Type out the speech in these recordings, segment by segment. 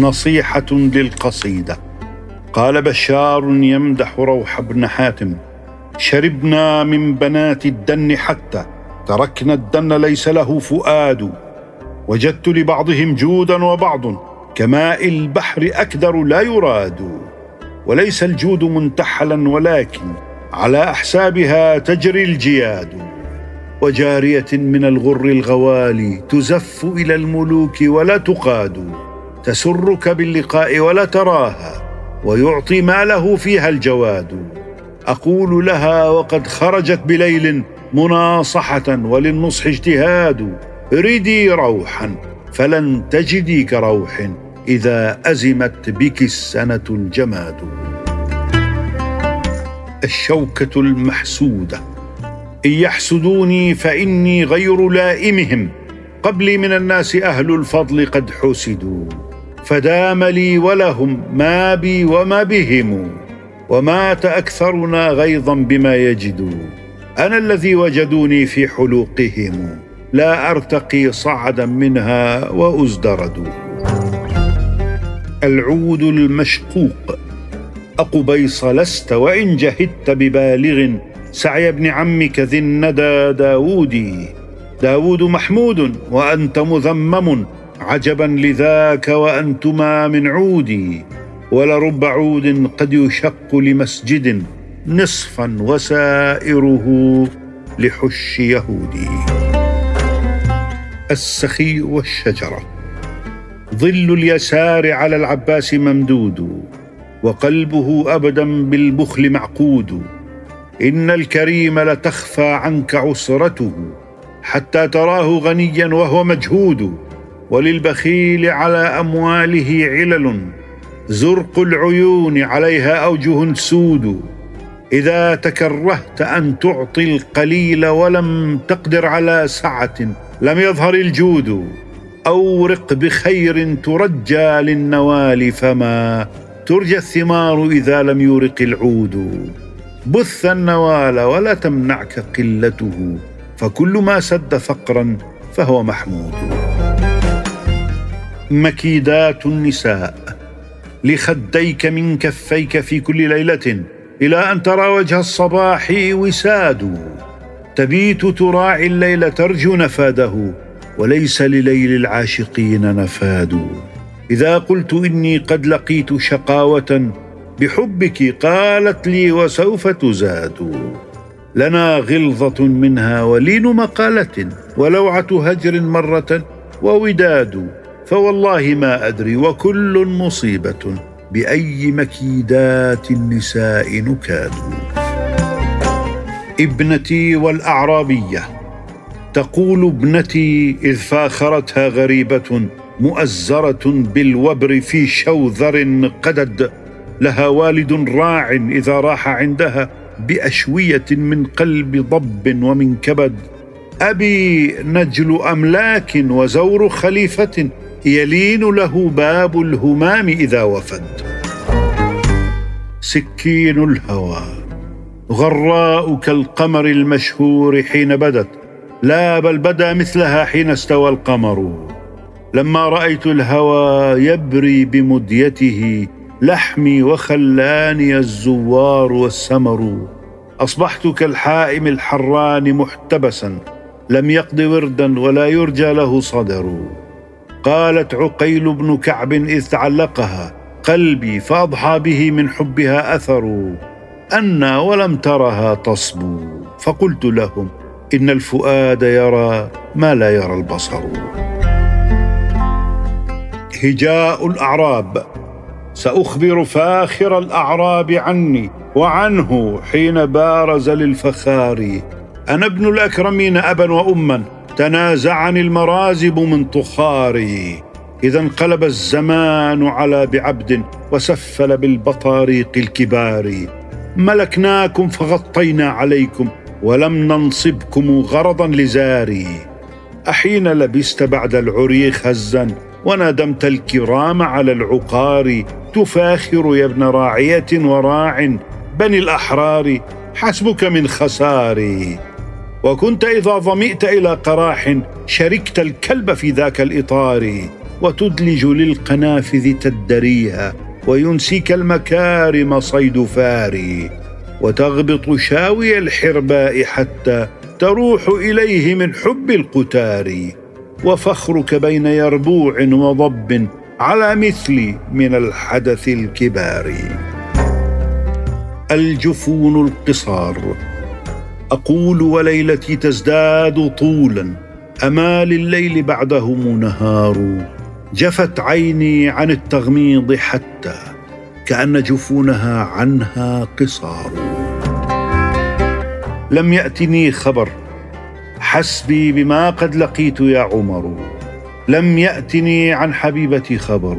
نصيحة للقصيدة. قال بشار يمدح روح بن حاتم شربنا من بنات الدن حتى تركنا الدن ليس له فؤاد. وجدت لبعضهم جودا وبعض كماء البحر أكدر لا يراد. وليس الجود منتحلا ولكن على أحسابها تجري الجياد. وجارية من الغر الغوالي تزف إلى الملوك ولا تقاد. تسرك باللقاء ولا تراها ويعطي ماله فيها الجواد. أقول لها وقد خرجت بليل مناصحة وللنصح اجتهاد. ردي روحا فلن تجدي كروح إذا أزمت بك السنة الجماد. الشوكة المحسودة إن يحسدوني فإني غير لائمهم. قبلي من الناس أهل الفضل قد حسدوا. فدام لي ولهم ما بي وما بهم ومات أكثرنا غيظا بما يجدوا. أنا الذي وجدوني في حلوقهم لا أرتقي صعدا منها وأزدرد. العود المشقوق أقبيص لست وإن جهدت ببالغ سعي ابن عمك ذي الندى داودي. داود محمود وأنت مذمم عجبا لذاك وأنتما من عودي ولرب عود قد يشق لمسجد نصفا وسائره لحش يهودي. السخي والشجرة. ظل اليسار على العباس ممدود وقلبه أبدا بالبخل معقود. إن الكريم لتخفى عنك عسرته حتى تراه غنيا وهو مجهود. وللبخيل على أمواله علل. زرق العيون عليها أوجه سود. إذا تكرهت أن تعطي القليل ولم تقدر على سعة لم يظهر الجود. أورق بخير ترجى للنوال فما ترجى الثمار إذا لم يورق العود. بث النوال ولا تمنعك قلته. فكل ما سد فقرا فهو محمود. مكيدات النساء لخديك من كفيك في كل ليلة إلى أن ترى وجه الصباح وساد. تبيت تراعي الليل ترجو نفاده وليس لليل العاشقين نفاد. إذا قلت إني قد لقيت شقاوة بحبك قالت لي وسوف تزاد. لنا غلظة منها ولين مقالة ولوعة هجر مرة ووداد فوالله ما أدري وكل مصيبة بأي مكيدات النساء نكاد. ابنتي والأعرابية تقول ابنتي إذ فاخرتها غريبة مؤزرة بالوبر في شوذر قدد لها والد راع إذا راح عندها بأشوية من قلب ضب ومن كبد. أبي نجل املاك وزور خليفة؟ يلين له باب الهمام إذا وفد. سكين الهوى. غراء كالقمر المشهور حين بدت. لا بل بدا مثلها حين استوى القمر. لما رأيت الهوى يبري بمديته لحمي وخلاني الزوار والسمر. أصبحت كالحائم الحران محتبسا لم يقض وردا ولا يرجى له صدر. قالت عقيل بن كعب إذ تعلقها قلبي فأضحى به من حبها أثر. أنا ولم ترها تصبو فقلت لهم إن الفؤاد يرى ما لا يرى البصر. هجاء الأعراب سأخبر فاخر الأعراب عني وعنه حين بارز للفخار. أنا ابن الأكرمين أبا وأما تنازعني المرازب من طخاري إذا انقلب الزمان على بعبد وسفل بالبطاريق الكبار. ملكناكم فغطينا عليكم ولم ننصبكم غرضا لزاري. أحين لبست بعد العري خزا وندمت الكرام على العقار تفاخر يا ابن راعية وراع بني الأحرار حسبك من خساري وكنت إذا ظمئت إلى قراح شركت الكلب في ذاك الإطار وتدلج للقنافذ تدريها وينسيك المكارم صيد فاري وتغبط شاوي الحرباء حتى تروح إليه من حب القتار. وفخرك بين يربوع وضب على مثلي من الحدث الكبار. الجفون القصار. أقول وليلتي تزداد طولا امال الليل بعده نهار. جفت عيني عن التغميض حتى كأن جفونها عنها قصار. لم يأتني خبر حسبي بما قد لقيت يا عمر. لم يأتني عن حبيبتي خبر.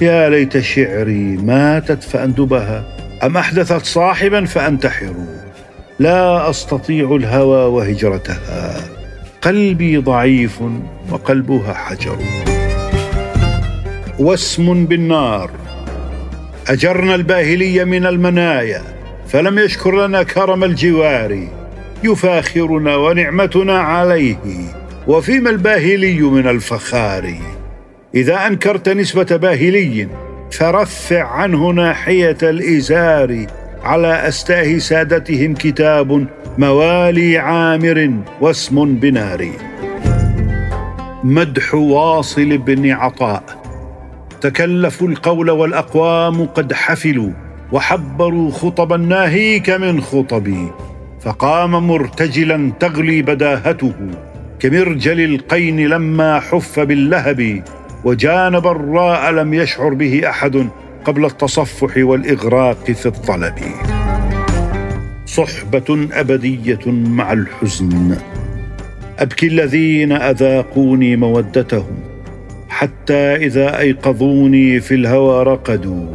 يا ليت شعري ماتت فأندبها. أم أحدثت صاحبا فأنتحر. لا أستطيع الهوى وهجرتها. قلبي ضعيف وقلبها حجر. واسم بالنار. أجرنا الباهلي من المنايا فلم يشكر لنا كرم الجوار. يفاخرنا ونعمتنا عليه. وفيما الباهلي من الفخار؟ إذا أنكرت نسبة باهلي فرفع عنه ناحية الإزار. على أستاه سادتهم كتاب موالي عامر واسم بنار. مدح واصل بن عطاء. تكلفوا القول والأقوام قد حفلوا وحبروا خطبا ناهيك من خطبي. فقام مرتجلا تغلي بداهته. كمرجل القين لما حف باللهب وجانب الراء لم يشعر به أحد قبل التصفح والإغراق في الطلب. صحبة أبدية مع الحزن. أبكي الذين أذاقوني مودتهم حتى إذا أيقظوني في الهوى رقدوا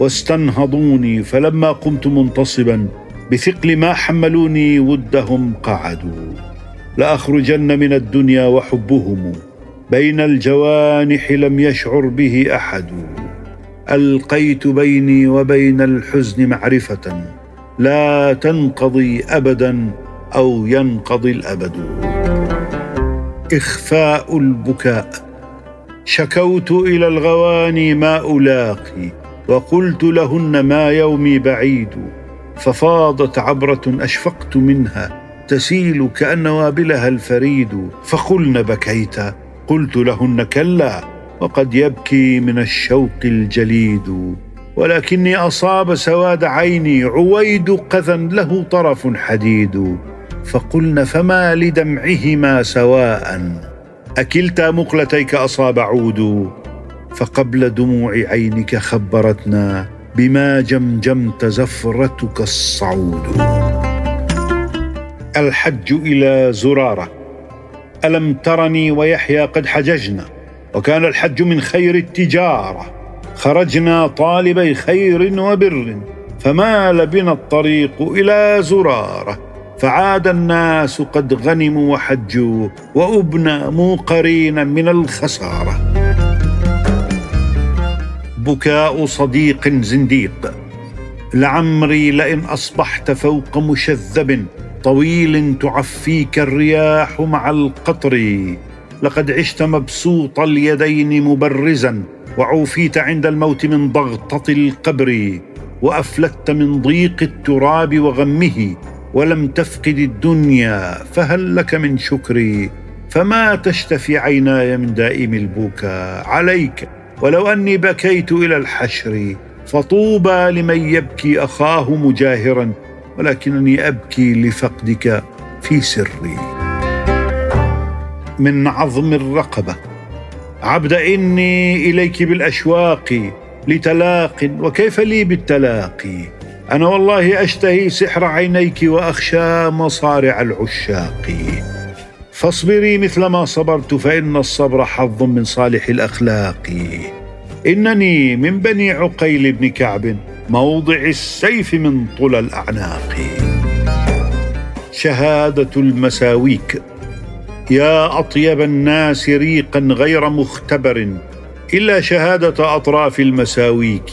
واستنهضوني فلما قمت منتصبا بثقل ما حملوني ودهم قعدوا. لأخرجن من الدنيا وحبهم بين الجوانح لم يشعر به أحد. ألقيت بيني وبين الحزن معرفة لا تنقضي أبدا أو ينقضي الأبد. إخفاء البكاء. شكوت إلى الغواني ما ألاقي وقلت لهن ما يومي بعيد. ففاضت عبرة أشفقت منها تسيل كأن وابلها الفريد. فقلن بكيت قلت لهن كلا وقد يبكي من الشوق الجليد. ولكني أصاب سواد عيني عويد قذا له طرف حديد. فقلن فما لدمعهما سواء؟ أكلتا مقلتيك أصاب عود؟ فقبل دموع عينك خبرتنا بما جمجمت زفرتك الصعود. الحج إلى زرارة. ألم ترني ويحيى قد حججنا. وكان الحج من خير التجارة. خرجنا طالبي خير وبر. فمال بنا الطريق إلى زرارة. فعاد الناس قد غنموا وحجوا. وأبنى موقرين من الخسارة. بكاء صديق زنديق. لعمري لئن أصبحت فوق مشذب طويل تعفيك الرياح مع القطر. لقد عشت مبسوط اليدين مبرزا وعوفيت عند الموت من ضغطة القبر. وأفلت من ضيق التراب وغمه ولم تفقد الدنيا فهل لك من شكري فما تشتفي عيناي من دائم البكاء عليك؟ ولو أني بكيت إلى الحشر فطوبى لمن يبكي أخاه مجاهرا ولكنني أبكي لفقدك في سري. من عظم الرقبة عبد إني إليك بالأشواق لتلاق وكيف لي بالتلاقي؟ أنا والله أشتهي سحر عينيك وأخشى مصارع العشاق. فاصبري مثل ما صبرت فإن الصبر حظ من صالح الأخلاق. إنني من بني عقيل بن كعب موضع السيف من طلى الأعناق. شهادة المساويك. يا أطيب الناس ريقا غير مختبر إلا شهادة أطراف المساويك.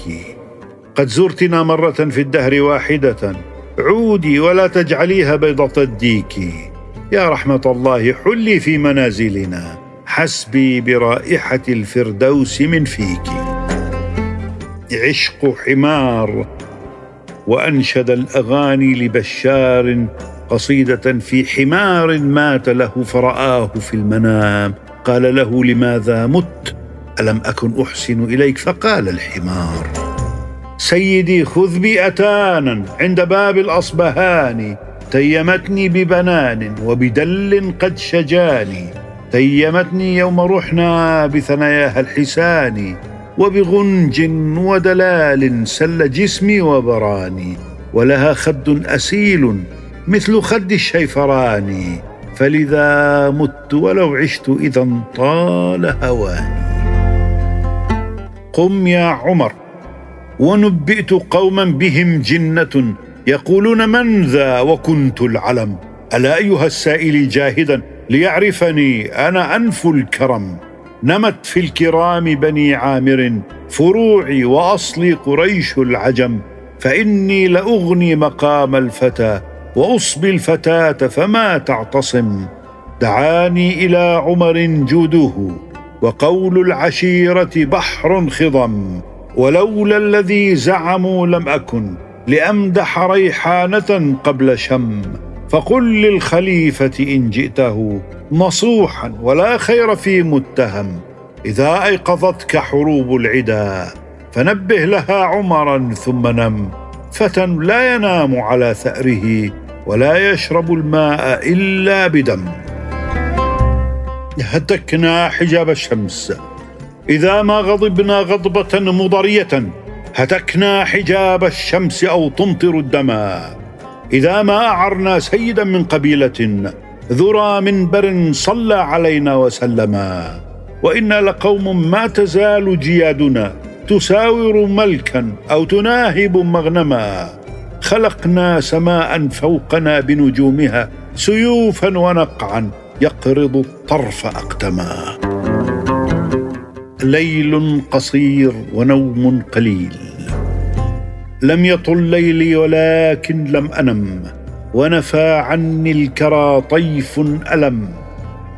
قد زرتنا مرة في الدهر واحدة عودي ولا تجعليها بيضة الديك. يا رحمة الله حلي في منازلنا. حسبي برائحة الفردوس من فيك. عشق حمار وأنشد الأغاني لبشار قصيدة في حمار مات له فرآه في المنام. قال له لماذا مت؟ ألم أكن أحسن إليك؟ فقال الحمار سيدي خذ بي أتانا عند باب الأصبهاني. تيمتني ببنان وبدل قد شجاني. تيمتني يوم رحنا بثناياها الحسان وبغنج ودلال سل جسمي وبراني. ولها خد أسيل مثل خد الشيفراني فلذا مت ولو عشت إذا طال هواني. قم يا عمر ونبئت قوما بهم جنة يقولون من ذا وكنت العلم. ألا أيها السائل جاهدا ليعرفني أنا أنف الكرم. نمت في الكرام بني عامر فروعي واصلي قريش العجم. فإني لأغني مقام الفتى واصبي الفتاة فما تعتصم. دعاني إلى عمر جوده وقول العشيرة بحر خضم. ولولا الذي زعموا لم أكن. لأمدح ريحانة قبل شم. فقل للخليفة إن جئته نصوحا ولا خير في متهم. إذا أيقظتك حروب العدا فنبه لها عمرا ثم نم. فتى لا ينام على ثأره ولا يشرب الماء إلا بدم. هتكنا حجاب الشمس. إذا ما غضبنا غضبة مضرية هتكنا حجاب الشمس أو تمطر الدماء إذا ما أعرنا سيدا من قبيلة ذرى منبر صلى علينا وسلما وإنا لقوم ما تزال جيادنا تساور ملكا أو تناهب مغنما. خلقنا سماء فوقنا بنجومها سيوفا ونقعا يقرض الطرف أقدما. ليل قصير ونوم قليل. لم يطل ليلي ولكن لم أنم ونفى عني الكرى طيف ألم.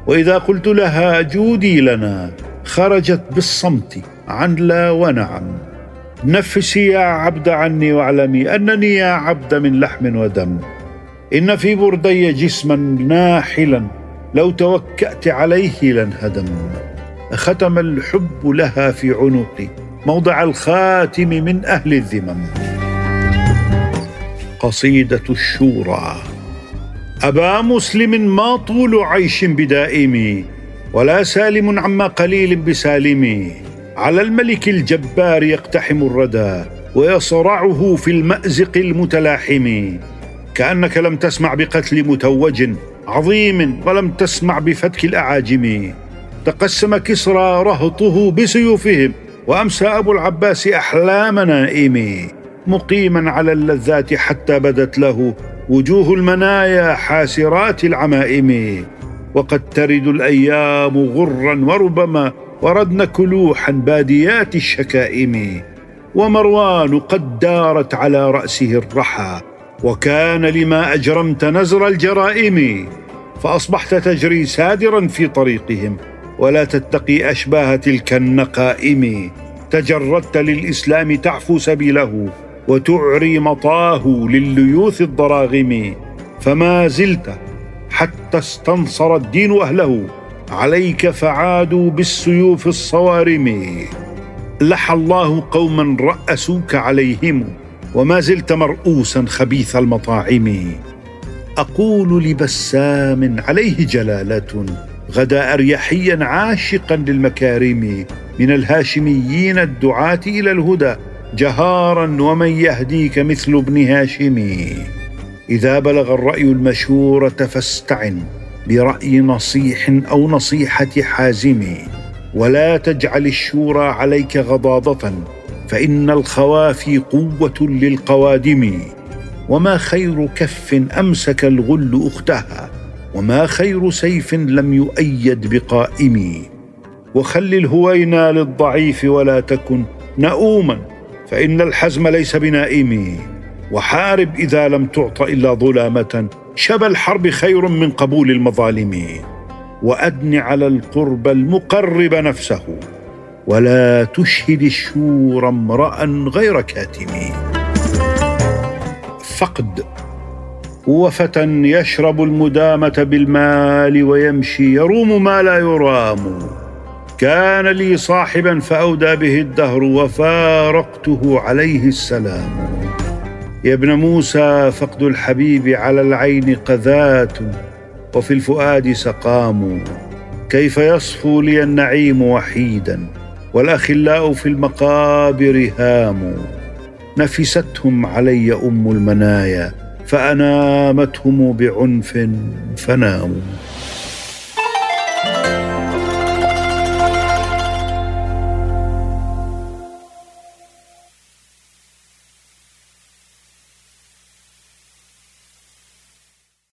وإذا قلت لها جودي لنا خرجت بالصمت عن لا ونعم. نفسي يا عبد عني واعلمي أنني يا عبد من لحم ودم. إن في بردي جسما ناحلا لو توكأت عليه لانهدم. ختم الحب لها في عنقي موضع الخاتم من أهل الذمم. قصيدة الشورى. أبا مسلم ما طول عيش بدائم ولا سالم عما قليل بسالم على الملك الجبار يقتحم الردى ويصرعه في المأزق المتلاحم. كأنك لم تسمع بقتل متوج عظيم ولم تسمع بفتك الأعاجم. تقسم كسرى رهطه بسيوفهم وأمسى أبو العباس أحلام نائم مقيما على اللذات حتى بدت له وجوه المنايا حاسرات العمائم. وقد ترد الأيام غرا وربما وردن كلوحا باديات الشكائم. ومروان قد دارت على رأسه الرحى وكان لما أجرمت نزر الجرائم فأصبحت تجري سادرا في طريقهم. ولا تتقي أشباه تلك النقائم. تجردت للإسلام تعفو سبيله وتعري مطاه لليوث الضراغم. فما زلت حتى استنصر الدين أهله عليك فعادوا بالسيوف الصوارم. لحى الله قوما رأسوك عليهم وما زلت مرؤوسا خبيث المطاعم. أقول لبسام عليه جلالة. غدا أريحيا عاشقا للمكارم من الهاشميين الدعاة إلى الهدى جهارا ومن يهديك مثل ابن هاشم. إذا بلغ الرأي المشهوره فاستعن برأي نصيح أو نصيحة حازم. ولا تجعل الشورى عليك غضاضة فإن الخوافي قوة للقوادم. وما خير كف أمسك الغل أختها. وما خير سيف لم يؤيد بقائم وخل الهوينا للضعيف ولا تكن نؤوما فإن الحزم ليس بنائم وحارب إذا لم تعط إلا ظلامة شبى الحرب خير من قبول المظالم. وأدن على القرب المقرب نفسه ولا تشهد الشور امرأ غير كاتم. فقد وفتى يشرب المدامة بالمال ويمشي يروم ما لا يرام. كان لي صاحبا فأودى به الدهر وفارقته عليه السلام. يا ابن موسى فقد الحبيب على العين قذات وفي الفؤاد سقام. كيف يصفو لي النعيم وحيدا والأخلاء في المقابر هام. نفستهم علي أم المنايا فأنامتهم بعنف فناموا.